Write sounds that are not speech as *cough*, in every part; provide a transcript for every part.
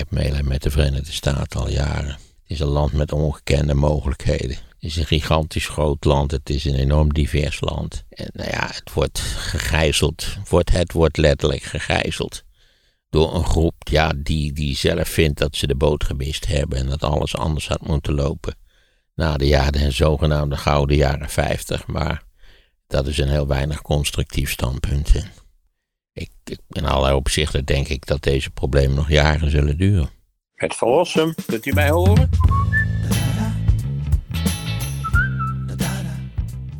heb medelijden met de Verenigde Staten al jaren. Het is een land met ongekende mogelijkheden. Het is een gigantisch groot land. Het is een enorm divers land. En nou ja, het wordt gegijzeld. Wordt, het wordt letterlijk gegijzeld. Door een groep ja, die, die zelf vindt dat ze de boot gemist hebben. En dat alles anders had moeten lopen. Na de jaren, de zogenaamde gouden jaren 50. Maar dat is een heel weinig constructief standpunt. Ik, ik, in allerlei opzichten denk ik dat deze problemen nog jaren zullen duren. Het verlossen, kunt u mij horen?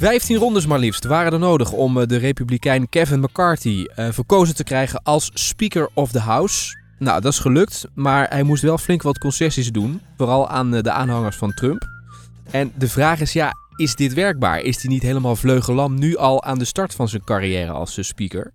15 rondes maar liefst waren er nodig om eh, de republikein Kevin McCarthy uh, verkozen te krijgen als Speaker of the House. Nou, dat is gelukt, maar hij moest wel flink wat concessies doen, vooral aan eh, de aanhangers van Trump. En de vraag is, ja, is dit werkbaar? Is hij niet helemaal vleugelam nu al aan de start van zijn carrière als speaker?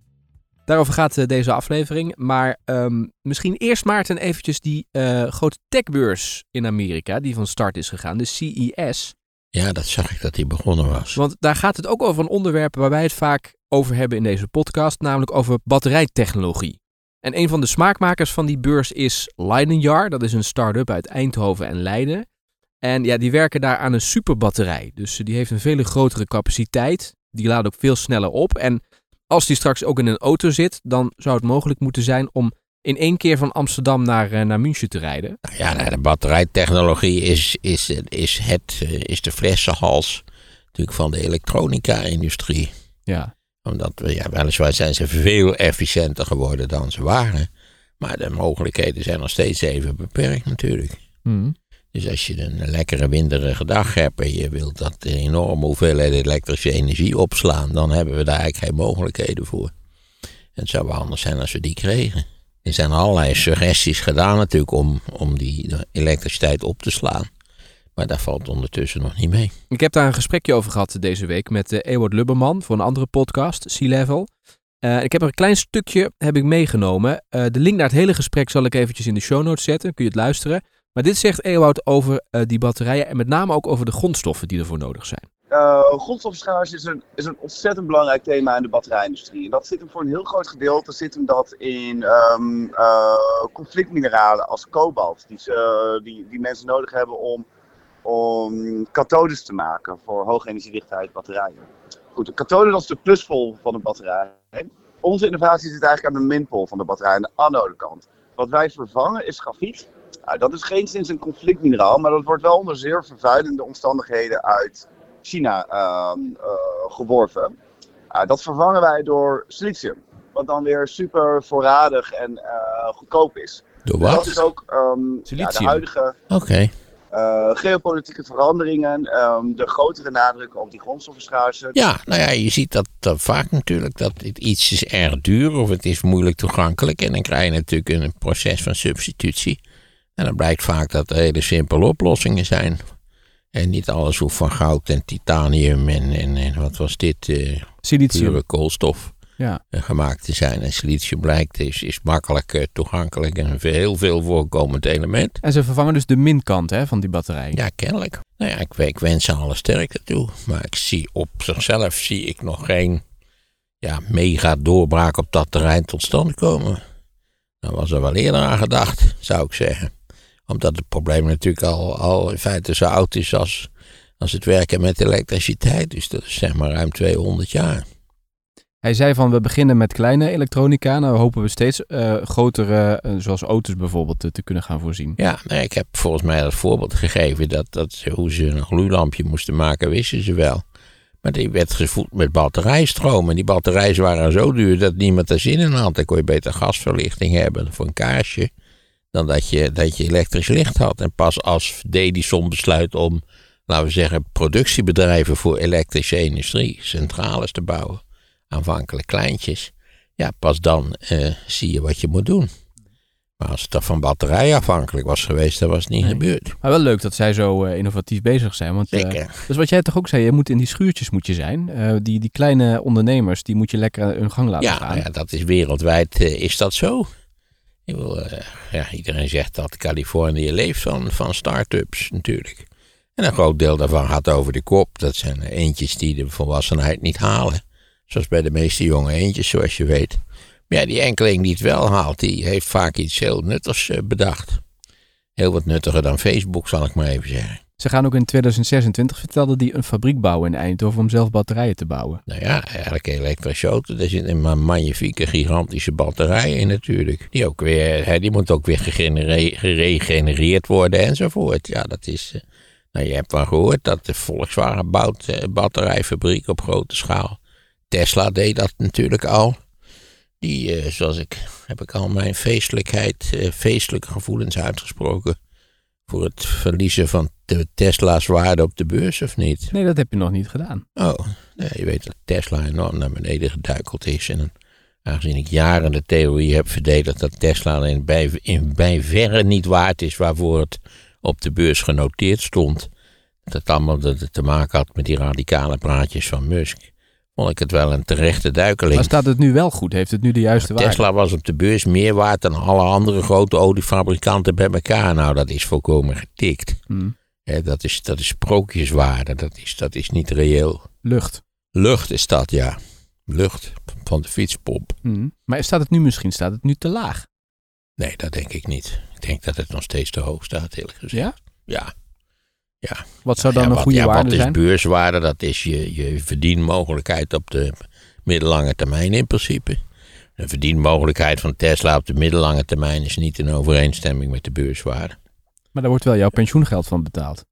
Daarover gaat deze aflevering, maar um, misschien eerst Maarten eventjes die uh, grote techbeurs in Amerika, die van start is gegaan, de CES. Ja, dat zag ik dat hij begonnen was. Want daar gaat het ook over een onderwerp waar wij het vaak over hebben in deze podcast, namelijk over batterijtechnologie. En een van de smaakmakers van die beurs is Leidenjar. Dat is een start-up uit Eindhoven en Leiden. En ja, die werken daar aan een superbatterij. Dus die heeft een veel grotere capaciteit. Die laat ook veel sneller op. En als die straks ook in een auto zit, dan zou het mogelijk moeten zijn om in één keer van Amsterdam naar, uh, naar München te rijden? Nou ja, nou, de batterijtechnologie is, is, is, het, uh, is de flessenhals natuurlijk van de elektronica-industrie. Ja. Omdat, ja, weliswaar zijn ze veel efficiënter geworden dan ze waren. Maar de mogelijkheden zijn nog steeds even beperkt natuurlijk. Mm. Dus als je een lekkere winderige dag hebt en je wilt dat enorme hoeveelheid elektrische energie opslaan, dan hebben we daar eigenlijk geen mogelijkheden voor. Het zou wel anders zijn als we die kregen. Er zijn allerlei suggesties gedaan natuurlijk om, om die elektriciteit op te slaan. Maar daar valt ondertussen nog niet mee. Ik heb daar een gesprekje over gehad deze week met uh, Ewart Lubberman voor een andere podcast, Sea Level. Uh, ik heb er een klein stukje heb ik meegenomen. Uh, de link naar het hele gesprek zal ik eventjes in de show notes zetten. Kun je het luisteren. Maar dit zegt Ewout over die batterijen en met name ook over de grondstoffen die ervoor nodig zijn. Uh, is een, is een ontzettend belangrijk thema in de batterijindustrie. En dat zit hem voor een heel groot gedeelte zit hem dat in um, uh, conflictmineralen als kobalt, die, uh, die, die mensen nodig hebben om, om kathodes te maken voor hoge energiedichtheid batterijen. Goed, de kathode is de pluspol van de batterij. Onze innovatie zit eigenlijk aan de minpol van de batterij, aan de anode kant. Wat wij vervangen is grafiet. Nou, dat is geen sinds een conflictmineraal, maar dat wordt wel onder zeer vervuilende omstandigheden uit China uh, uh, geworven. Uh, dat vervangen wij door silicium. Wat dan weer super voorradig en eh, goedkoop is. Door wat? Dat is ook um, ja, de huidige okay. uh, geopolitieke veranderingen. Um, de grotere nadruk op die grondstoffenschaarste. Ja, nou ja, je ziet dat, dat vaak natuurlijk. Dat iets is erg duur of het is moeilijk toegankelijk. En dan krijg je natuurlijk een proces van substitutie. En dan blijkt vaak dat er hele simpele oplossingen zijn. En niet alles hoeft van goud en titanium en, en, en wat was dit? Uh, silicium. Pure koolstof ja. uh, gemaakt te zijn. En silicium blijkt is, is makkelijk uh, toegankelijk en een heel veel voorkomend element. En ze vervangen dus de minkant hè, van die batterij. Ja, kennelijk. Nou ja, ik, ik wens ze alle sterkte toe. Maar ik zie op zichzelf zie ik nog geen ja, mega doorbraak op dat terrein tot stand komen. Daar was er wel eerder aan gedacht, zou ik zeggen omdat het probleem natuurlijk al, al in feite zo oud is als, als het werken met elektriciteit. Dus dat is zeg maar ruim 200 jaar. Hij zei van we beginnen met kleine elektronica. Nou hopen we steeds uh, grotere, uh, zoals auto's bijvoorbeeld, te, te kunnen gaan voorzien. Ja, nee, ik heb volgens mij dat voorbeeld gegeven. Dat, dat hoe ze een gloeilampje moesten maken, wisten ze wel. Maar die werd gevoed met batterijstroom. En die batterijen waren zo duur dat niemand er zin in had. Dan kon je beter gasverlichting hebben voor een kaarsje dan dat je, dat je elektrisch licht had. En pas als Dedison besluit om, laten we zeggen, productiebedrijven voor elektrische industrie, centrales te bouwen, aanvankelijk kleintjes, ja, pas dan uh, zie je wat je moet doen. Maar als het dan van batterij afhankelijk was geweest, dan was het niet nee. gebeurd. Maar wel leuk dat zij zo uh, innovatief bezig zijn. Want, Zeker. Uh, dus wat jij toch ook zei, je moet in die schuurtjes moet je zijn. Uh, die, die kleine ondernemers, die moet je lekker hun gang laten ja, gaan. Ja, dat is wereldwijd, is dat zo. Wil, uh, ja, iedereen zegt dat Californië leeft van, van start-ups natuurlijk. En een groot deel daarvan gaat over de kop. Dat zijn eentjes die de volwassenheid niet halen. Zoals bij de meeste jonge eentjes, zoals je weet. Maar ja, die enkeling die het wel haalt, die heeft vaak iets heel nuttigs eh, bedacht. Heel wat nuttiger dan Facebook, zal ik maar even zeggen. Ze gaan ook in 2026, vertelde die, een fabriek bouwen in Eindhoven om zelf batterijen te bouwen. Nou ja, eigenlijk elektrische auto, daar zit een magnifieke, gigantische batterij in natuurlijk. Die, ook weer, die moet ook weer geregenereerd worden enzovoort. Ja, dat is... eh, nou, je hebt wel gehoord dat de Volkswagen bouwt eh, batterijfabriek op grote schaal. Tesla deed dat natuurlijk al. Die, eh, zoals ik, heb ik al mijn feestelijkheid, feestelijke gevoelens uitgesproken. Voor het verliezen van de Tesla's waarde op de beurs, of niet? Nee, dat heb je nog niet gedaan. Oh, nee, je weet dat Tesla enorm naar beneden geduikeld is. En aangezien ik jaren de theorie heb verdedigd dat Tesla in bij, in bij verre niet waard is waarvoor het op de beurs genoteerd stond. Dat allemaal te te maken had met die radicale praatjes van Musk. Vond ik het wel een terechte duikeling. Maar staat het nu wel goed? Heeft het nu de juiste waarde? Tesla was op de beurs meer waard dan alle andere grote oliefabrikanten bij elkaar. Nou, dat is volkomen getikt. Hmm. Dat, is, dat is sprookjeswaarde. Dat is, dat is niet reëel. Lucht. Lucht is dat, ja. Lucht van de fietspomp. Hmm. Maar staat het nu misschien staat het nu te laag? Nee, dat denk ik niet. Ik denk dat het nog steeds te hoog staat, eerlijk gezegd. Ja? Ja. Wat zou Ja, dan een wat- goede ja, waarde Wat is zijn? beurswaarde? Dat is je, je verdienmogelijkheid op de middellange termijn in principe. De verdienmogelijkheid van Tesla op de middellange termijn is niet in overeenstemming met de beurswaarde. Maar daar wordt wel jouw pensioengeld van betaald.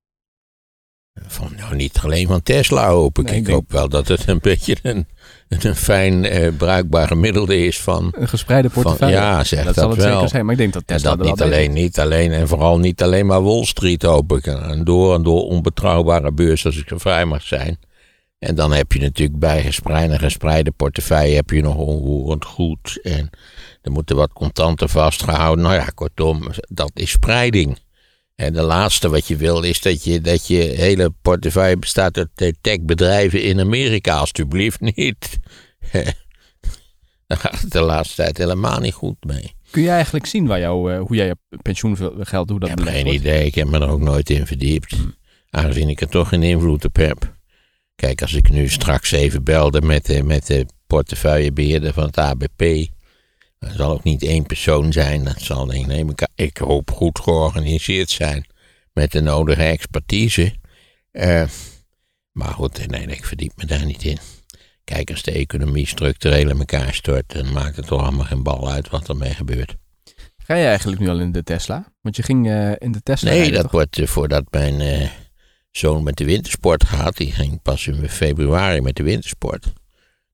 Van, nou, niet alleen van Tesla hoop ik. Nee, ik denk- hoop wel dat het een beetje een, een fijn eh, bruikbaar gemiddelde is van... Een gespreide van portefeuille. ja, zeg dat dat, zal het wel. zeker zijn. Maar ik denk dat En Tesla dat er wel niet alleen, niet alleen en vooral niet alleen maar Wall Street hoop ik. Een door en door onbetrouwbare beurs als ik zo vrij mag zijn. En dan heb je natuurlijk bij gespreide, gespreide portefeuille heb je nog onroerend goed. En er moeten wat contanten vastgehouden. Nou ja, kortom, dat is spreiding. En de laatste wat je wil is dat je, dat je hele portefeuille bestaat uit eh, techbedrijven in Amerika. Alsjeblieft *laughs* niet. Daar gaat het de laatste tijd helemaal niet goed mee. Kun je eigenlijk zien waar jouw, eh, hoe jij je pensioengeld, hoe dat Ik heb geen wordt? idee, ik heb me er ook nooit in verdiept. Aangezien ik er toch geen invloed op heb. Kijk, als ik nu straks even belde met de, met de portefeuillebeheerder van het ABP. Dat zal ook niet één persoon zijn. Dat zal, denk ik, neem ik, ik hoop, goed georganiseerd zijn. Met de nodige expertise. Eh, maar goed, nee, ik verdiep me daar niet in. Kijk, als de economie structureel in elkaar stort, dan maakt het toch allemaal geen bal uit wat ermee gebeurt. Ga je eigenlijk nu al in de Tesla? Want je ging eh, in de Tesla Nee, rijden, dat toch? wordt eh, voordat mijn zoon met de wintersport gaat. Die ging pas in februari met de wintersport.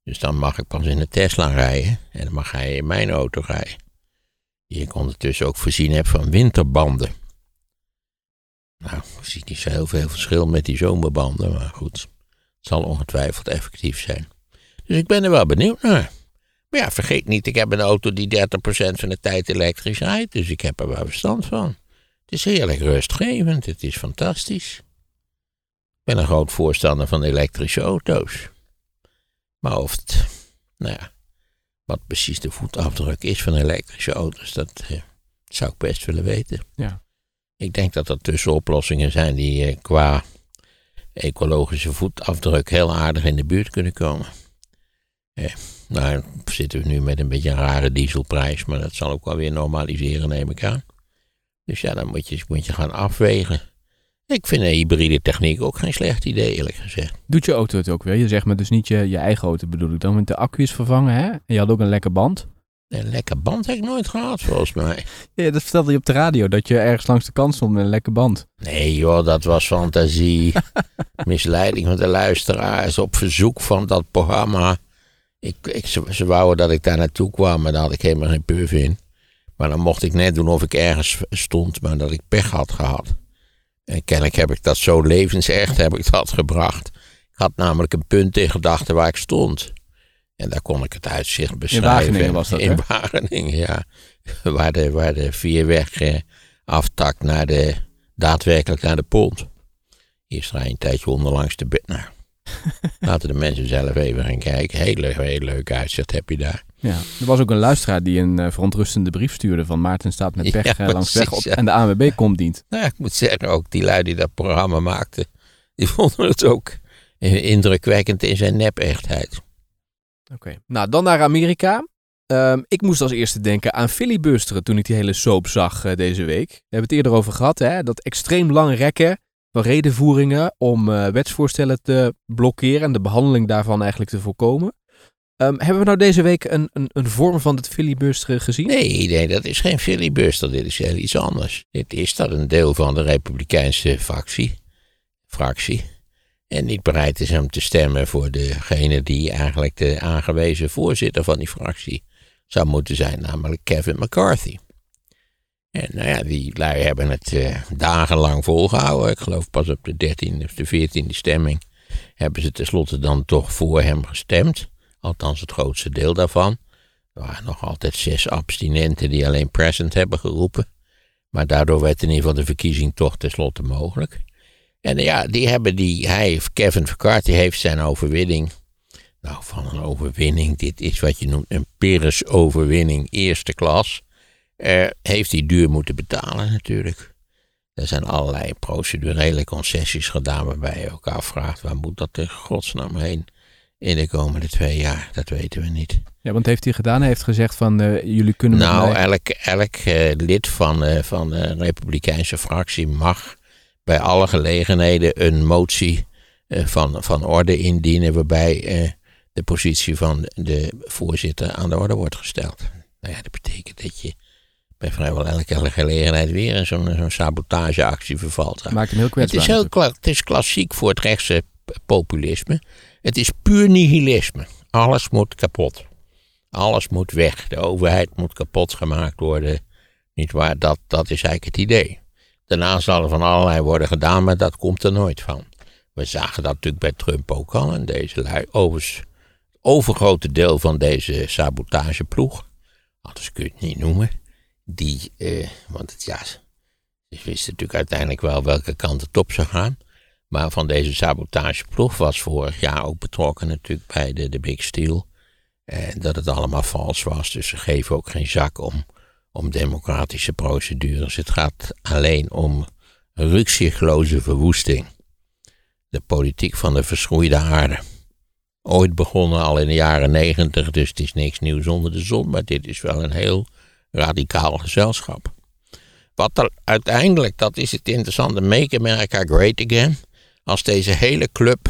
Dus dan mag ik pas in de Tesla rijden. En dan mag hij in mijn auto rijden. Die ik ondertussen ook voorzien heb van winterbanden. Nou, ik zie niet zo heel veel verschil met die zomerbanden. Maar goed, het zal ongetwijfeld effectief zijn. Dus ik ben er wel benieuwd naar. Maar ja, vergeet niet, ik heb een auto die 30% van de tijd elektrisch rijdt. Dus ik heb er wel verstand van. Het is heerlijk rustgevend. Het is fantastisch. Ik ben een groot voorstander van elektrische auto's. Maar of het, nou ja, wat precies de voetafdruk is van elektrische auto's, dat eh, zou ik best willen weten. Ja. Ik denk dat er tussenoplossingen zijn die eh, qua ecologische voetafdruk heel aardig in de buurt kunnen komen. Eh, nou, zitten we nu met een beetje een rare dieselprijs, maar dat zal ook wel weer normaliseren, neem ik aan. Dus ja, dan moet je, moet je gaan afwegen. Ik vind een hybride techniek ook geen slecht idee, eerlijk gezegd. Doet je auto het ook weer? Je zegt me dus niet je, je eigen auto bedoel ik dan. Want de accu is vervangen, hè? En je had ook een lekker band. Een lekker band heb ik nooit gehad, volgens mij. Ja, dat vertelde je op de radio, dat je ergens langs de kant stond met een lekker band. Nee joh, dat was fantasie. *laughs* Misleiding van de luisteraars op verzoek van dat programma. Ik, ik, ze, ze wouden dat ik daar naartoe kwam, maar daar had ik helemaal geen puff in. Maar dan mocht ik net doen of ik ergens stond, maar dat ik pech had gehad. En kennelijk heb ik dat zo levensecht heb ik dat gebracht. Ik had namelijk een punt in gedachten waar ik stond. En daar kon ik het uitzicht beschrijven. Wageningen was dat, In? Wageningen, ja. *laughs* Waar de, waar de vierweg eh, aftakt naar de, daadwerkelijk naar de pont. Eerst rij je een tijdje onderlangs de... be- Nou, *laughs* laten de mensen zelf even gaan kijken. Heel, leuk- heel leuk uitzicht heb je daar. Ja. Er was ook een luisteraar die een eh, verontrustende brief stuurde van Maarten staat met *laughs* pech Ja, eh, langs weg op, ja. en de ANWB komt dient. Nou, ik moet zeggen, ook die lui die dat programma maakten... die *laughs* vonden het ook indrukwekkend in zijn nep-echtheid. Oké. Nou, dan naar Amerika. Ehm, ik moest als eerste denken aan filibusteren toen ik die hele soap zag eh, deze week. We hebben het eerder over gehad, hè? dat extreem lang rekken van redenvoeringen om wetsvoorstellen te blokkeren en de behandeling daarvan eigenlijk te voorkomen. Ehm, hebben we nou deze week een, een, een vorm van het filibusteren gezien? Nee, nee, dat is geen filibuster. Dit is heel iets anders. Dit is dat een deel van de Republikeinse fractie, fractie en niet bereid is om te stemmen voor degene die eigenlijk de aangewezen voorzitter van die fractie zou moeten zijn, namelijk Kevin McCarthy. En nou ja, die lui hebben het uh, dagenlang volgehouden. Ik geloof pas op de 13e of de 14e stemming hebben ze tenslotte dan toch voor hem gestemd. Althans, het grootste deel daarvan. Er waren nog altijd zes abstinenten die alleen present hebben geroepen. Maar daardoor werd in ieder geval de verkiezing toch tenslotte mogelijk. En ja, die hebben die, hij, Kevin McCarthy, heeft zijn overwinning. Nou, van een overwinning, dit is wat je noemt een Pyrrhus-overwinning, eerste klas. Uh, heeft hij duur moeten betalen natuurlijk. Er zijn allerlei procedurele concessies gedaan waarbij je elkaar vraagt, waar moet dat in godsnaam heen in de komende twee jaar? Dat weten we niet. Ja, want heeft hij gedaan? Hij heeft gezegd van uh, jullie kunnen... Nou, elk, elk uh, lid van, uh, van de Republikeinse fractie mag bij alle gelegenheden een motie van, van orde indienen waarbij de positie van de voorzitter aan de orde wordt gesteld. Nou ja, dat betekent dat je bij vrijwel elke gelegenheid weer in zo'n zo sabotageactie vervalt. Maakt hem heel kwetsbaar. Het is, heel het is klassiek voor het rechtse populisme. Het is puur nihilisme. Alles moet kapot. Alles moet weg. De overheid moet kapot gemaakt worden. Niet waar? Dat, dat is eigenlijk het idee. Daarna zal er van allerlei worden gedaan, maar dat komt er nooit van. We zagen dat natuurlijk bij Trump ook al. En deze lui, overigens, het overgrote deel van deze sabotageploeg, anders kun je het niet noemen, die, eh, want het, ja, ze wisten natuurlijk uiteindelijk wel welke kant het op zou gaan. Maar van deze sabotageploeg was vorig jaar ook betrokken natuurlijk bij de, de Big Steel. En dat het allemaal vals was, dus ze geven ook geen zak om om democratische procedures. Het gaat alleen om rukzichtloze verwoesting. De politiek van de verschroeide aarde. Ooit begonnen al in de jaren negentig, dus het is niks nieuws onder de zon, maar dit is wel een heel radicaal gezelschap. Wat er uiteindelijk, dat is het interessante, Make America Great Again. Als deze hele club,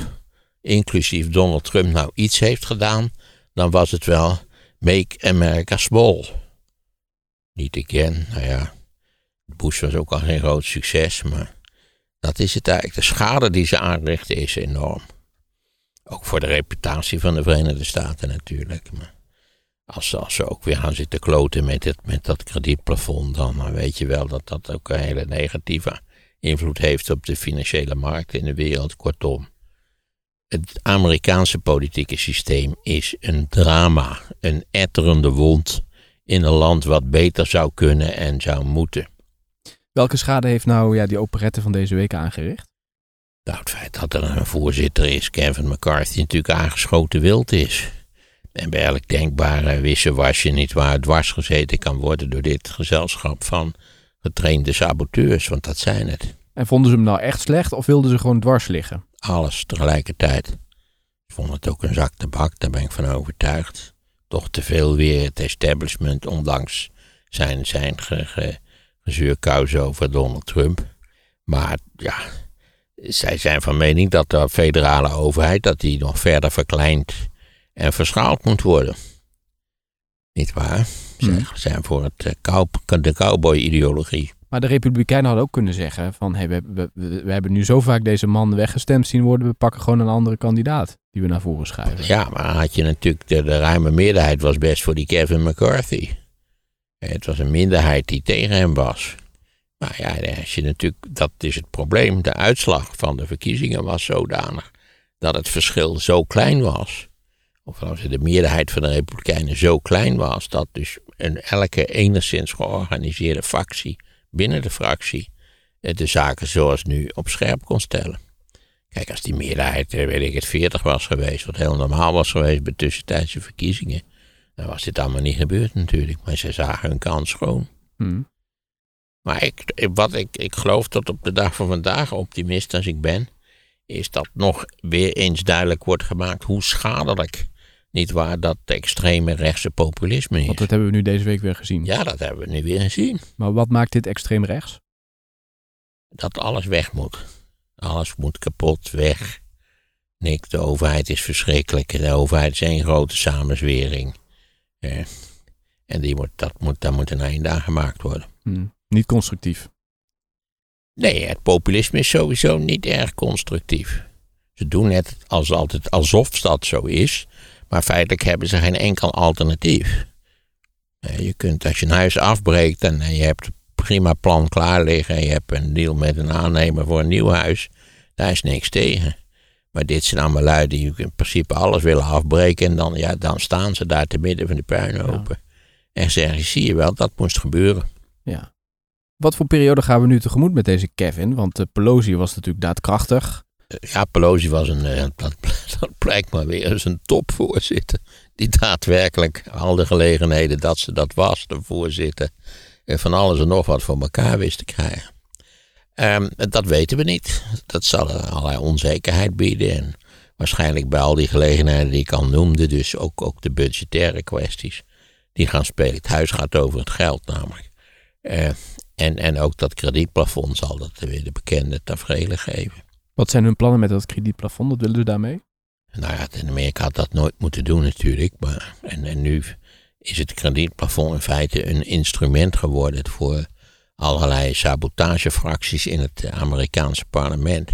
inclusief Donald Trump, nou iets heeft gedaan, dan was het wel Make America Small. Niet again, nou ja. Bush was ook al geen groot succes, maar dat is het eigenlijk. De schade die ze aanrichten is enorm. Ook voor de reputatie van de Verenigde Staten natuurlijk. Maar als, als ze ook weer gaan zitten kloten met, het, met dat kredietplafond, dan weet je wel dat dat ook een hele negatieve invloed heeft op de financiële markt in de wereld. Kortom, het Amerikaanse politieke systeem is een drama, een etterende wond in een land wat beter zou kunnen en zou moeten. Welke schade heeft nou ja, die operette van deze week aangericht? Nou, het feit dat er een voorzitter is, Kevin McCarthy, natuurlijk aangeschoten wild is. En bij elk denkbare wisselwasje niet waar dwars gezeten kan worden door dit gezelschap van getrainde saboteurs, want dat zijn het. En vonden ze hem nou echt slecht of wilden ze gewoon dwars liggen? Alles tegelijkertijd. Ik vond het ook een zak tabak, daar ben ik van overtuigd toch te veel weer het establishment, ondanks zijn, zijn ge, ge, gezeurkous over Donald Trump. Maar ja, zij zijn van mening dat de federale overheid dat die nog verder verkleind en verschaald moet worden. Niet waar? Zij hmm. zijn voor het, uh, de cowboy-ideologie. Maar de Republikeinen hadden ook kunnen zeggen: van hey, we, we, we, hebben nu zo vaak deze man weggestemd zien worden, we pakken gewoon een andere kandidaat die we naar voren schuiven. Ja, maar had je natuurlijk, de, de ruime meerderheid was best voor die Kevin McCarthy. Het was een minderheid die tegen hem was. Maar ja, als je natuurlijk, dat is het probleem. De uitslag van de verkiezingen was zodanig dat het verschil zo klein was. Of als de meerderheid van de Republikeinen zo klein was, dat dus een, elke enigszins georganiseerde factie binnen de fractie eh, de zaken zoals nu op scherp kon stellen. Kijk, als die meerderheid, eh, weet ik het, 40 was geweest, wat heel normaal was geweest bij tussentijdse verkiezingen, dan was dit allemaal niet gebeurd natuurlijk. Maar ze zagen hun kans schoon. Hmm. Maar ik, wat ik, ik geloof tot op de dag van vandaag, optimist als ik ben, is dat nog weer eens duidelijk wordt gemaakt hoe schadelijk niet waar, dat extreme rechtse populisme is. Want dat hebben we nu deze week weer gezien. Ja, dat hebben we nu weer gezien. Maar wat maakt dit extreem rechts? Dat alles weg moet. Alles moet kapot, weg. Niks, de overheid is verschrikkelijk. De overheid is één grote samenzwering. Eh, en die moet, dat moet, daar moet een einde aan gemaakt worden. Hm, niet constructief. Nee, het populisme is sowieso niet erg constructief. Ze doen net als altijd alsof dat zo is, maar feitelijk hebben ze geen enkel alternatief. Eh, Je kunt als je een huis afbreekt en eh, je hebt prima plan klaar liggen en je hebt een deal met een aannemer voor een nieuw huis, daar is niks tegen. Maar dit zijn allemaal lui die in principe alles willen afbreken en dan, ja, dan staan ze daar te midden van de puinhopen. En zeggen, zie je wel, dat moest gebeuren. Ja. Wat voor periode gaan we nu tegemoet met deze Kevin? Want uh, Pelosi was natuurlijk daadkrachtig. Ja, Pelosi was een, eh, dat, dat *laughs* blijkt maar weer eens een topvoorzitter. Die daadwerkelijk al de gelegenheden dat ze dat was, de voorzitter, eh, van alles en nog wat voor elkaar wist te krijgen. Ehm, dat weten we niet. Dat zal allerlei onzekerheid bieden. En waarschijnlijk bij al die gelegenheden die ik al noemde, dus ook, ook de budgettaire kwesties, die gaan spelen. Het huis gaat over het geld namelijk. Eh, en, en ook dat kredietplafond zal dat weer de bekende tafereelen geven. Wat zijn hun plannen met dat kredietplafond? Wat willen ze daarmee? Nou ja, in Amerika had dat nooit moeten doen natuurlijk. Maar, en, en nu is het kredietplafond in feite een instrument geworden voor allerlei sabotagefracties in het Amerikaanse parlement.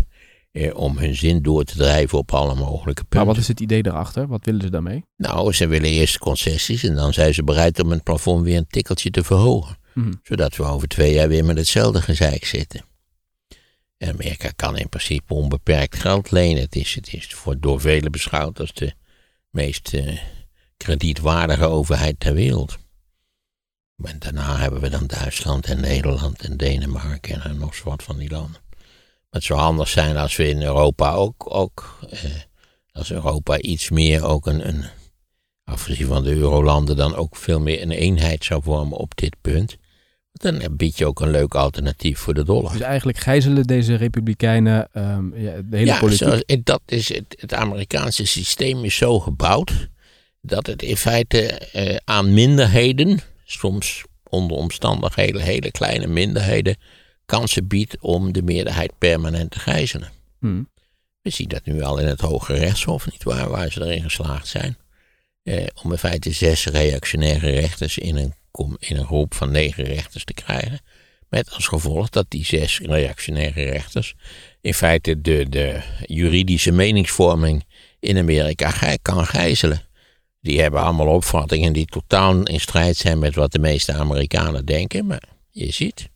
Eh, om hun zin door te drijven op alle mogelijke punten. Maar wat is het idee daarachter? Wat willen ze daarmee? Nou, ze willen eerst concessies en dan zijn ze bereid om het plafond weer een tikkeltje te verhogen. Mhm. Zodat we over twee jaar weer met hetzelfde gezeik zitten. Amerika kan in principe onbeperkt geld lenen. Het is, het is voor, door velen beschouwd als de meest eh, kredietwaardige overheid ter wereld. En daarna hebben we dan Duitsland en Nederland en Denemarken en nog wat van die landen. Maar het zou handig zijn als we in Europa ook, ook eh, als Europa iets meer ook een, een afgezien van de eurolanden, dan ook veel meer een eenheid zou vormen op dit punt. Dan bied je ook een leuk alternatief voor de dollar. Dus eigenlijk gijzelen deze republikeinen ehm, ja, de hele ja, politiek. dat is het, het Amerikaanse systeem is zo gebouwd dat het in feite eh, aan minderheden, soms onder omstandigheden hele kleine minderheden, kansen biedt om de meerderheid permanent te gijzelen. Hm. We zien dat nu al in het Hoge Rechtshof, niet waar, waar ze erin geslaagd zijn. Eh, om in feite zes reactionaire rechters in een, kom- in een groep van negen rechters te krijgen. Met als gevolg dat die zes reactionaire rechters in feite de, de juridische meningsvorming in Amerika kan gijzelen. Die hebben allemaal opvattingen die totaal in strijd zijn met wat de meeste Amerikanen denken. Maar je ziet.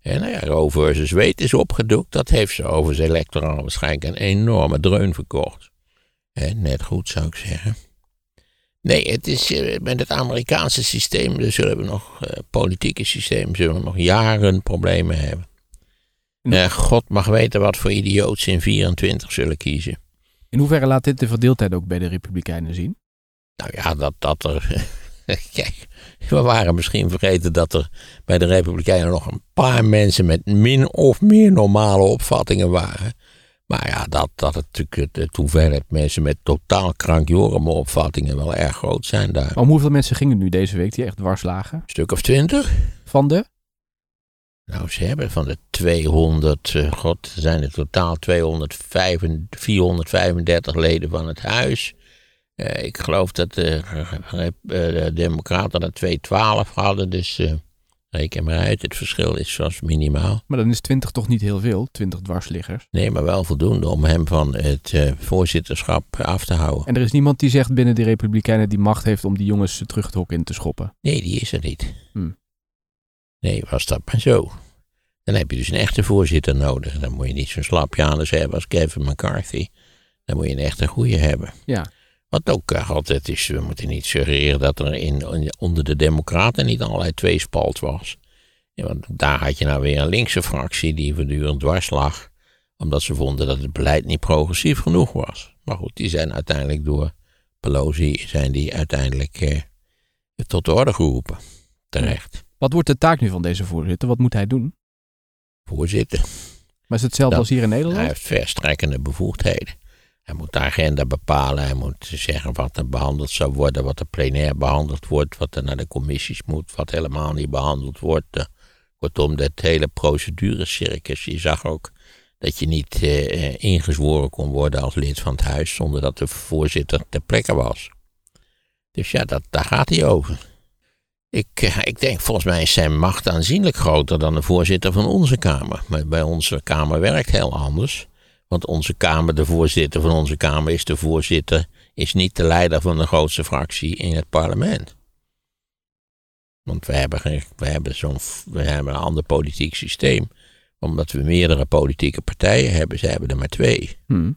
En nou ja, Roe versus Wade is opgedoekt. Dat heeft ze over zijn electoraal waarschijnlijk een enorme dreun verkocht. Net goed zou ik zeggen. Nee, het is eh, met het Amerikaanse systeem, dus zullen we nog, eh, politieke systeem, zullen we nog jaren problemen hebben. Eh, God mag weten wat voor idioot ze in 24 zullen kiezen. In hoeverre laat dit de verdeeldheid ook bij de republikeinen zien? Nou ja, dat, dat er. *laughs* Kijk, we waren misschien vergeten dat er bij de Republikeinen nog een paar mensen met min of meer normale opvattingen waren. Maar ja, dat, dat het natuurlijk het, hoeveelheid mensen met totaal krankjoreme opvattingen wel erg groot zijn daar. Om hoeveel mensen gingen nu deze week die echt dwars lagen? Een stuk of twintig? Van de? Nou, ze hebben van de 200, eh, god, er zijn er totaal 205, 435 leden van het huis. Eh, ik geloof dat de, eh, de Democraten er 212 hadden, dus reken maar uit. Het verschil is zoals minimaal. Maar dan is 20 toch niet heel veel, 20 dwarsliggers. Nee, maar wel voldoende om hem van het eh, voorzitterschap af te houden. En er is niemand die zegt binnen de republikeinen die macht heeft om die jongens terug het hok in te schoppen. Nee, die is er niet. Hmm. Nee, was dat maar zo. Dan heb je dus een echte voorzitter nodig. Dan moet je niet zo'n slapjanus hebben als Kevin McCarthy. Dan moet je een echte goeie hebben. Ja. Wat ook eh, altijd is, we moeten niet suggereren dat er in, onder de Democraten niet allerlei tweespalt was. Ja, want daar had je nou weer een linkse fractie die voortdurend dwars lag. Omdat ze vonden dat het beleid niet progressief genoeg was. Maar goed, die zijn uiteindelijk door Pelosi zijn die uiteindelijk eh, tot de orde geroepen. Terecht. Wat wordt de taak nu van deze voorzitter? Wat moet hij doen? Voorzitter. Maar is het hetzelfde Dat- als hier in Hij Nederland? heeft verstrekkende bevoegdheden. Hij moet de agenda bepalen, hij moet zeggen wat er behandeld zou worden, wat er plenair behandeld wordt, wat er naar de commissies moet, wat helemaal niet behandeld wordt. Eh, Kortom, dat hele procedurecircus. Je zag ook dat je niet eh, ingezworen kon worden als lid van het huis zonder dat de voorzitter ter plekke was. Dus ja, dat, daar gaat hij over. Ik, eh, ik denk, volgens mij is zijn macht aanzienlijk groter dan de voorzitter van onze Kamer. Maar bij onze Kamer werkt heel anders. Want onze Kamer, de voorzitter van onze Kamer, is de voorzitter, is niet de leider van de grootste fractie in het parlement. Want we hebben, geen- we hebben, zo'n, we hebben een ander politiek systeem. Omdat we meerdere politieke partijen hebben, ze hebben er maar twee. Hm.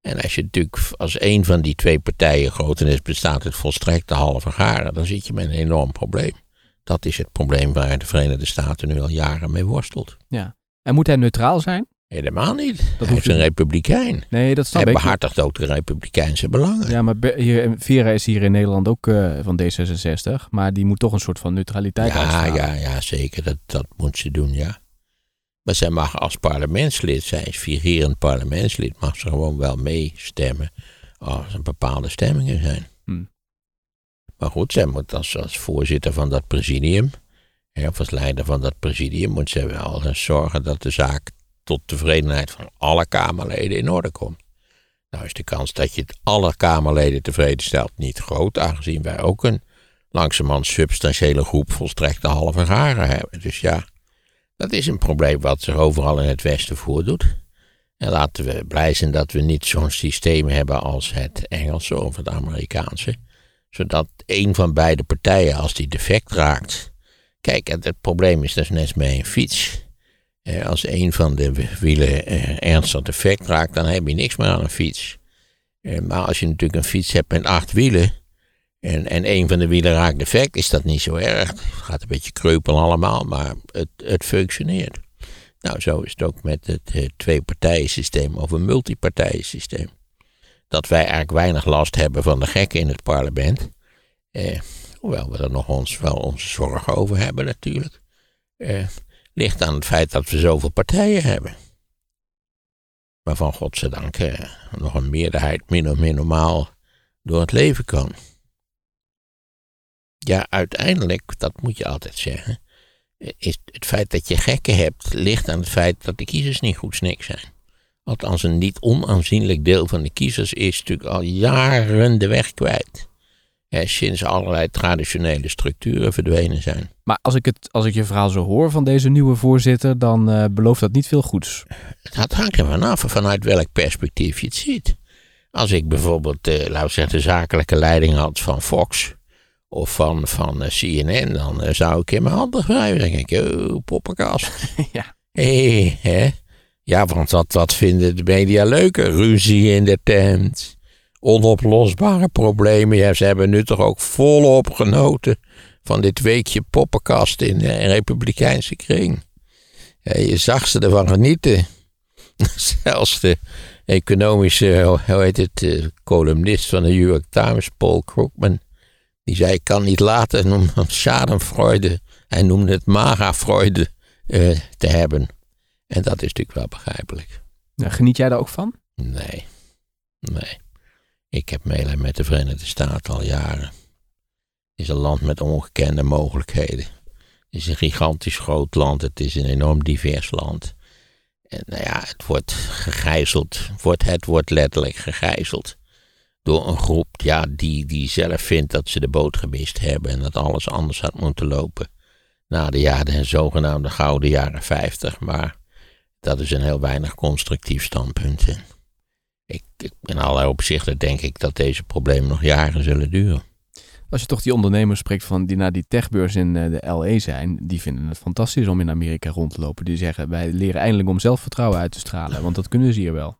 En als je natuurlijk als een van die twee partijen grotendeels bestaat uit volstrekte halve garen, dan zit je met een enorm probleem. Dat is het probleem waar de Verenigde Staten nu al jaren mee worstelt. En moet hij neutraal zijn? Helemaal niet. Hij hoeft is een republikein. Nee, dat snap Hij ik. behartigt ook de republikeinse belangen. Ja, maar hier, Vera is hier in Nederland ook eh, van D66. Maar die moet toch een soort van neutraliteit Ja, uitstralen. ja, ja, zeker. Dat, dat moet ze doen, ja. Maar zij mag als parlementslid, zij is vigerend parlementslid, mag ze gewoon wel meestemmen als er bepaalde stemmingen zijn. Hm. Maar goed, zij moet als, als voorzitter van dat presidium, hè, of als leider van dat presidium, moet zij wel zorgen dat de zaak tot tevredenheid van alle Kamerleden in orde komt. Nou is de kans dat je het alle Kamerleden tevreden stelt niet groot, aangezien wij ook een langzamerhand substantiële groep volstrekte halve garen hebben. Dus ja, dat is een probleem wat zich overal in het Westen voordoet. En laten we blij zijn dat we niet zo'n systeem hebben als het Engelse of het Amerikaanse. Zodat een van beide partijen, als die defect raakt. Kijk, het, het probleem is dat is net bij een fiets. Eh, als een van de wielen eh, ernstig defect raakt, dan heb je niks meer aan een fiets. Eh, maar als je natuurlijk een fiets hebt met acht wielen. En, en een van de wielen raakt defect, is dat niet zo erg. Het gaat een beetje kreupel allemaal, maar het, het functioneert. Nou, zo is het ook met het twee-partijen-systeem of een multipartijen-systeem. Dat wij eigenlijk weinig last hebben van de gekken in het parlement. Eh, hoewel we er nog ons, wel onze zorgen over hebben natuurlijk. Eh, ligt aan het feit dat we zoveel partijen hebben. Waarvan godzijdank eh, nog een meerderheid min of meer normaal door het leven kan. Ja, uiteindelijk, dat moet je altijd zeggen, is het feit dat je gekken hebt, ligt aan het feit dat de kiezers niet goed snik zijn. Althans, een niet onaanzienlijk deel van de kiezers is natuurlijk al jaren de weg kwijt. Hè, sinds allerlei traditionele structuren verdwenen zijn. Maar als ik, het, als ik je verhaal zo hoor van deze nieuwe voorzitter, dan eh, belooft dat niet veel goeds. Het hangt er vanaf vanuit welk perspectief je het ziet. Als ik bijvoorbeeld, eh, laten we zeggen, de zakelijke leiding had van Fox of van, van eh, CNN, dan zou ik in mijn handen wrijven. Dan denk ik, oh, poppenkast. *laughs* Ja. Hé, hè? Ja, want wat, wat vinden de media leuker? Ruzie in de tent. Onoplosbare problemen. Ja, ze hebben nu toch ook volop genoten van dit weekje poppenkast in de Republikeinse kring. Ja, je zag ze ervan genieten. *laughs* Zelfs de economische, hoe heet het, eh, columnist van de New York Times, Paul Krugman, die zei: Ik kan niet laten om schadenfreude. Hij noemde het maga-freude eh, te hebben. En dat is natuurlijk wel begrijpelijk. Nou, geniet jij daar ook van? Nee, nee. Ik heb meelijn met de Verenigde Staten al jaren. Het is een land met ongekende mogelijkheden. Het is een gigantisch groot land. Het is een enorm divers land. En nou ja, het wordt gegijzeld. Wordt, het wordt letterlijk gegijzeld. Door een groep ja, die, die zelf vindt dat ze de boot gemist hebben. En dat alles anders had moeten lopen. Na de jaren, de zogenaamde gouden jaren 50. Maar dat is een heel weinig constructief standpunt. Ik, ik, in allerlei opzichten denk ik dat deze problemen nog jaren zullen duren. Als je toch die ondernemers spreekt van die naar die techbeurs in eh, de LA zijn, die vinden het fantastisch om in Amerika rond te lopen. Die zeggen, wij leren eindelijk om zelfvertrouwen uit te stralen, want dat kunnen ze hier wel.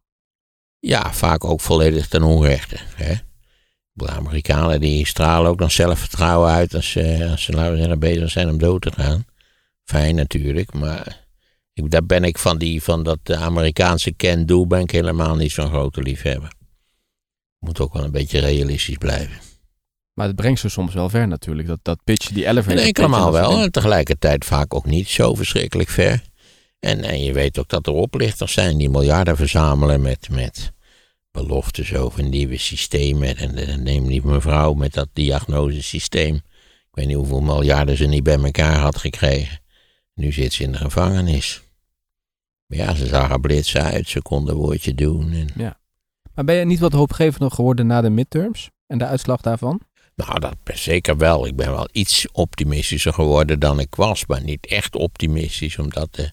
Ja, vaak ook volledig ten onrechte. Hè? De Amerikanen die stralen ook nog zelfvertrouwen uit als ze, als ze zeggen, bezig zijn om dood te gaan. Fijn natuurlijk, maar ik, daar ben ik van, die, van dat Amerikaanse can-do ben ik helemaal niet zo'n grote liefhebber. Moet ook wel een beetje realistisch blijven. Maar het brengt ze soms wel ver natuurlijk, dat, dat pitch, die elevator En pitch, enkele maal dat soort wel, en tegelijkertijd vaak ook niet zo verschrikkelijk ver. En, en je weet ook dat er oplichters zijn die miljarden verzamelen met, met beloftes over nieuwe systemen. En dan neemt die mevrouw met dat diagnosesysteem. Ik weet niet hoeveel miljarden ze niet bij elkaar had gekregen. Nu zit ze in de gevangenis. Maar ja, ze zag er blits uit. Ze kon een woordje doen. En... Maar ben je niet wat hoopgevender geworden na de midterms en de uitslag daarvan? Nou, dat zeker wel. Ik ben wel iets optimistischer geworden dan ik was. Maar niet echt optimistisch, omdat de,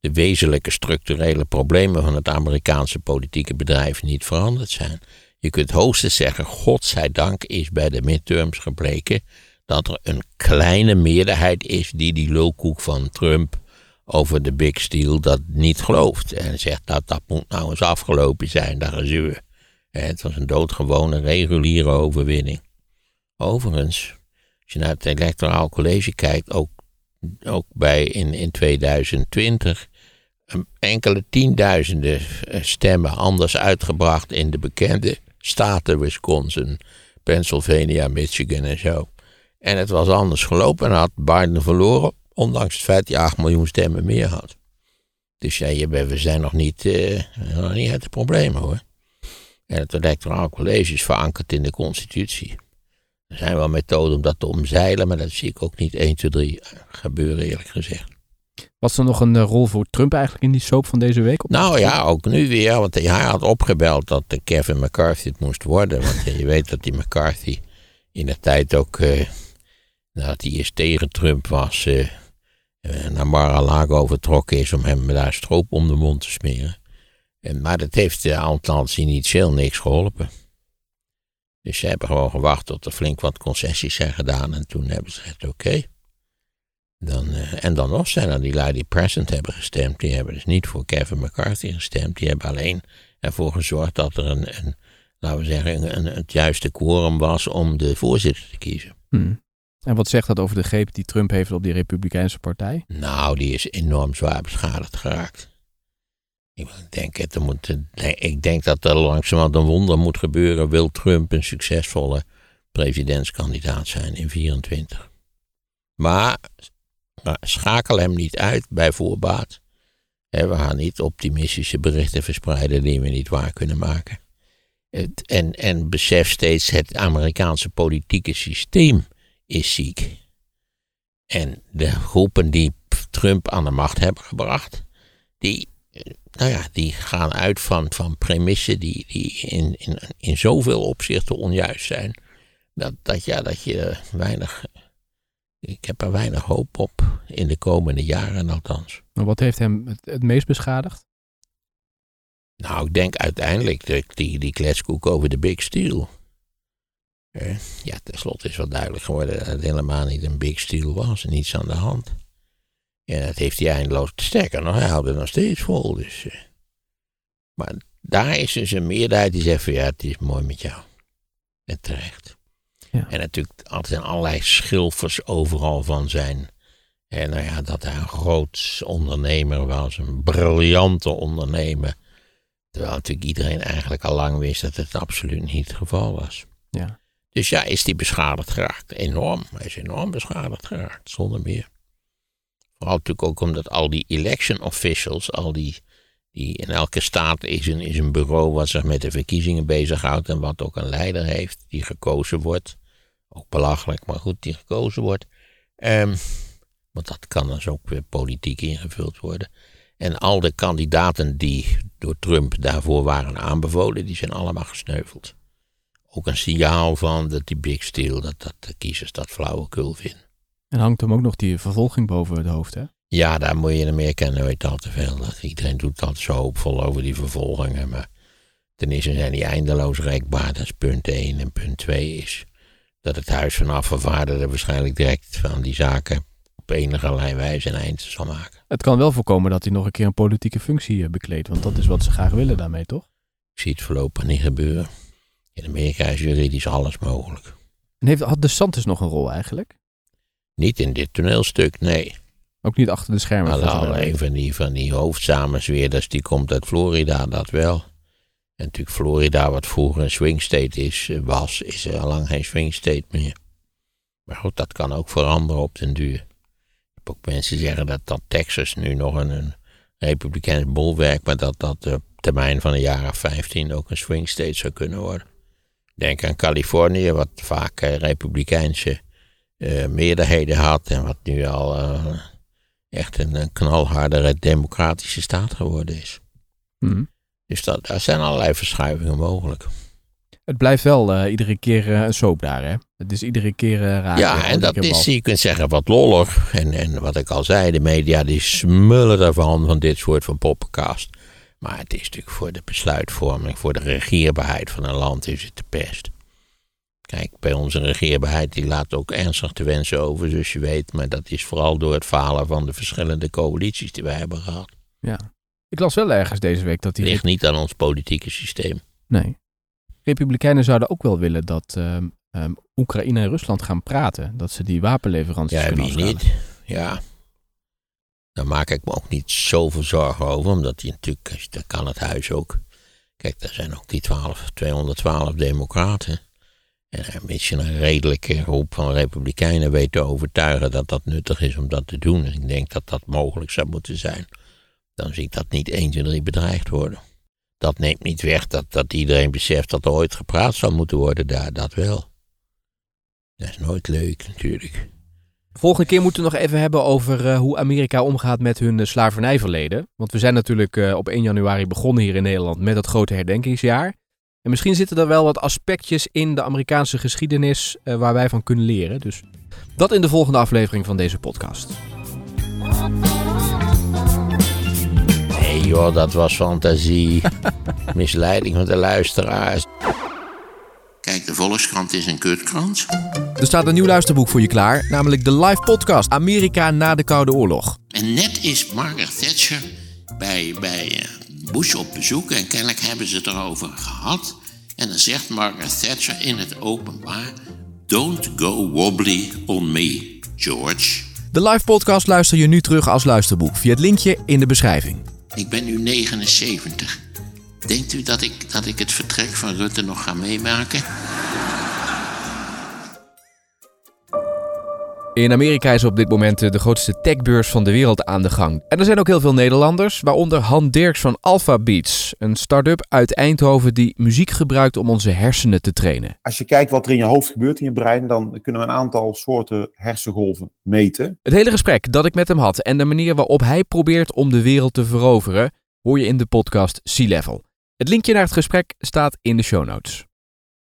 de wezenlijke structurele problemen van het Amerikaanse politieke bedrijf niet veranderd zijn. Je kunt hoogstens zeggen, godzijdank is bij de midterms gebleken dat er een kleine meerderheid is die die lulkoek van Trump over de big steel dat niet gelooft. En zegt dat dat moet nou eens afgelopen zijn, dat gezeur. Het was een doodgewone reguliere overwinning. Overigens, als je naar het electoraal college kijkt, ook, ook bij in, in 2020, enkele tienduizenden eh, stemmen anders uitgebracht in de bekende staten Wisconsin, Pennsylvania, Michigan en zo. En het was anders gelopen en had Biden verloren, ondanks het feit dat hij 8 miljoen stemmen meer had. Dus ja, we zijn nog niet, uh, nog niet uit de problemen hoor. En het electoraal college is verankerd in de constitutie. Er zijn wel methoden om dat te omzeilen, maar dat zie ik ook niet 1, 2, 3 gebeuren, eerlijk gezegd. Was er nog een eh, rol voor Trump eigenlijk in die soap van deze week? Nou ja, ook nu weer. Want hij had opgebeld dat Kevin McCarthy het moest worden. Want *laughs* je weet dat die McCarthy in de tijd ook, uh, nadat hij eerst tegen Trump was, naar Mar-a-Lago vertrokken is om hem daar stroop om de mond te smeren. En, maar dat heeft de althans initieel niks geholpen. Dus ze hebben gewoon gewacht tot er flink wat concessies zijn gedaan. En toen hebben ze gezegd, oké. Dan, en dan nog zijn er die lui die present hebben gestemd. Die hebben dus niet voor Kevin McCarthy gestemd. Die hebben alleen ervoor gezorgd dat er een, een laten we zeggen, een, het juiste quorum was om de voorzitter te kiezen. Hmm. En wat zegt dat over de greep die Trump heeft op die Republikeinse partij? Nou, die is enorm zwaar beschadigd geraakt. Ik denk, het moet, ik denk dat er langzamerhand een wonder moet gebeuren. Wil Trump een succesvolle presidentskandidaat zijn in 24? Maar, schakel hem niet uit bij voorbaat. we gaan niet optimistische berichten verspreiden die we niet waar kunnen maken. en, en besef steeds, het Amerikaanse politieke systeem is ziek. En de groepen die Trump aan de macht hebben gebracht, die nou ja, die gaan uit van, van premissen die, die in, in, in zoveel opzichten onjuist zijn. Dat, dat, ja, dat je weinig. Ik heb er weinig hoop op in de komende jaren althans. Maar wat heeft hem het, het meest beschadigd? Nou, ik denk uiteindelijk die, die, die kletskoek over de Big Steel. Eh, ja, tenslotte is wel duidelijk geworden dat het helemaal niet een Big Steel was en niets aan de hand. Ja, dat heeft hij eindeloos. Sterker nog, hij houdt het nog steeds vol. Dus, uh. Maar daar is dus een meerderheid die zegt van ja, het is mooi met jou. En terecht. Ja. En natuurlijk altijd allerlei schilfers overal van zijn. En nou ja, dat hij een groot ondernemer was, een briljante ondernemer. Terwijl natuurlijk iedereen eigenlijk al lang wist dat het absoluut niet het geval was. Ja. Dus ja, is die beschadigd geraakt. Enorm. Hij is enorm beschadigd geraakt, zonder meer. Vooral natuurlijk ook omdat al die election officials, al die, die in elke staat is een, is een bureau wat zich met de verkiezingen bezighoudt en wat ook een leider heeft die gekozen wordt. Ook belachelijk, maar goed, die gekozen wordt. Um, want dat kan dus ook weer politiek ingevuld worden. En al de kandidaten die door Trump daarvoor waren aanbevolen, die zijn allemaal gesneuveld. Ook een signaal van dat die big steel, dat, dat de kiezers dat flauwekul vinden. En hangt hem ook nog die vervolging boven het hoofd, hè? Ja, daar moet je Amerika nooit al te veel. Iedereen doet dat zo hoopvol over die vervolgingen. Maar ten eerste zijn die eindeloos rekbaar. Dat is punt 1. En punt 2 is dat het Huis van Afgevaardigden waarschijnlijk direct van die zaken op enige wijze een eind zal maken. Het kan wel voorkomen dat hij nog een keer een politieke functie eh, bekleedt. Want dat is wat ze graag willen daarmee, toch? Ik zie het voorlopig niet gebeuren. In Amerika is juridisch alles mogelijk. En heeft, had de Santos nog een rol eigenlijk? Niet in dit toneelstuk, nee. Ook niet achter de schermen? Al een van die, van die die komt uit Florida, dat wel. En natuurlijk Florida, wat vroeger een swing state is, eh, was, is al lang geen swing state meer. Maar goed, dat kan ook veranderen op den duur. Ik heb ook mensen zeggen dat, dat Texas nu nog een, een republikeins bolwerk, maar dat dat de termijn van een jaar of 15 ook een swing state zou kunnen worden. Denk aan Californië, wat vaak eh, republikeinse eh, meerderheden had en wat nu al eh, echt een, een knalhardere democratische staat geworden is. Mhm. Dus dat, daar zijn allerlei verschuivingen mogelijk. Het blijft wel iedere keer een soap daar, hè? Het is iedere keer raar. Ja, en dat is, je kunt zeggen, wat lollig. En, en wat ik al zei, de media die smullen ervan, van dit soort van poppenkast. Maar het is natuurlijk voor de besluitvorming, voor de regeerbaarheid van een land is het de pest. Kijk, bij onze regeerbaarheid, die laat ook ernstig te wensen over, zoals je weet. Maar dat is vooral door het falen van de verschillende coalities die wij hebben gehad. Ja. Ik las wel ergens deze week dat Het die... ligt niet aan ons politieke systeem. Nee. Republikeinen zouden ook wel willen dat ehm, ehm, Oekraïne en Rusland gaan praten. Dat ze die wapenleveranties Ja, kunnen wie afschalen. niet? Ja. Daar maak ik me ook niet zoveel zorgen over, omdat die natuurlijk, dat kan het huis ook. Kijk, daar zijn ook die 12, 212 democraten. En eh, mits je een redelijke groep van republikeinen weet te overtuigen dat dat nuttig is om dat te doen. En ik denk dat dat mogelijk zou moeten zijn. Dan zie ik dat niet 1, 2, 3 bedreigd worden. Dat neemt niet weg dat, dat iedereen beseft dat er ooit gepraat zou moeten worden daar, dat wel. Dat is nooit leuk natuurlijk. Volgende keer moeten we nog even hebben over eh, hoe Amerika omgaat met hun eh, slavernijverleden. Want we zijn natuurlijk eh, op 1 januari begonnen hier in Nederland met het grote herdenkingsjaar. En misschien zitten er wel wat aspectjes in de Amerikaanse geschiedenis waar wij van kunnen leren. Dus dat in de volgende aflevering van deze podcast. Nee joh, dat was fantasie. *laughs* Misleiding van de luisteraars. Kijk, de Volkskrant is een kutkrant. Er staat een nieuw luisterboek voor je klaar, namelijk de live podcast Amerika na de Koude Oorlog. En net is Margaret Thatcher bij, bij eh, Bush op bezoek en kennelijk hebben ze het erover gehad. En dan zegt Margaret Thatcher in het openbaar: Don't go wobbly on me, George. De live podcast luister je nu terug als luisterboek via het linkje in de beschrijving. Ik ben nu 79. Denkt u dat ik, dat ik het vertrek van Rutte nog ga meemaken? In Amerika is op dit moment eh, de grootste techbeurs van de wereld aan de gang. En er zijn ook heel veel Nederlanders, waaronder Han Dirks van Alpha Beats, een start-up uit Eindhoven die muziek gebruikt om onze hersenen te trainen. Als je kijkt wat er in je hoofd gebeurt, in je brein, dan kunnen we een aantal soorten hersengolven meten. Het hele gesprek dat ik met hem had en de manier waarop hij probeert om de wereld te veroveren, hoor je in de podcast Sea Level. Het linkje naar het gesprek staat in de show notes.